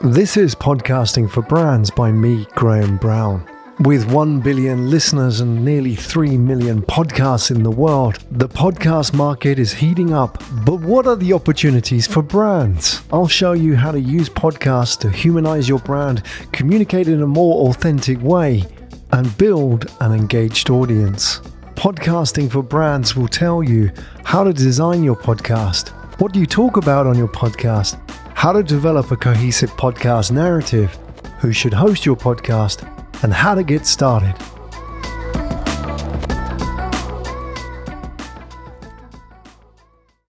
This is Podcasting for Brands by me, Graham Brown. With 1 billion listeners and nearly 3 million podcasts in the world, the podcast market is heating up. But what are the opportunities for brands? I'll show you how to use podcasts to humanize your brand, communicate in a more authentic way, and build an engaged audience. Podcasting for Brands will tell you how to design your podcast. What do you talk about on your podcast? How to develop a cohesive podcast narrative? Who should host your podcast? and how to get started.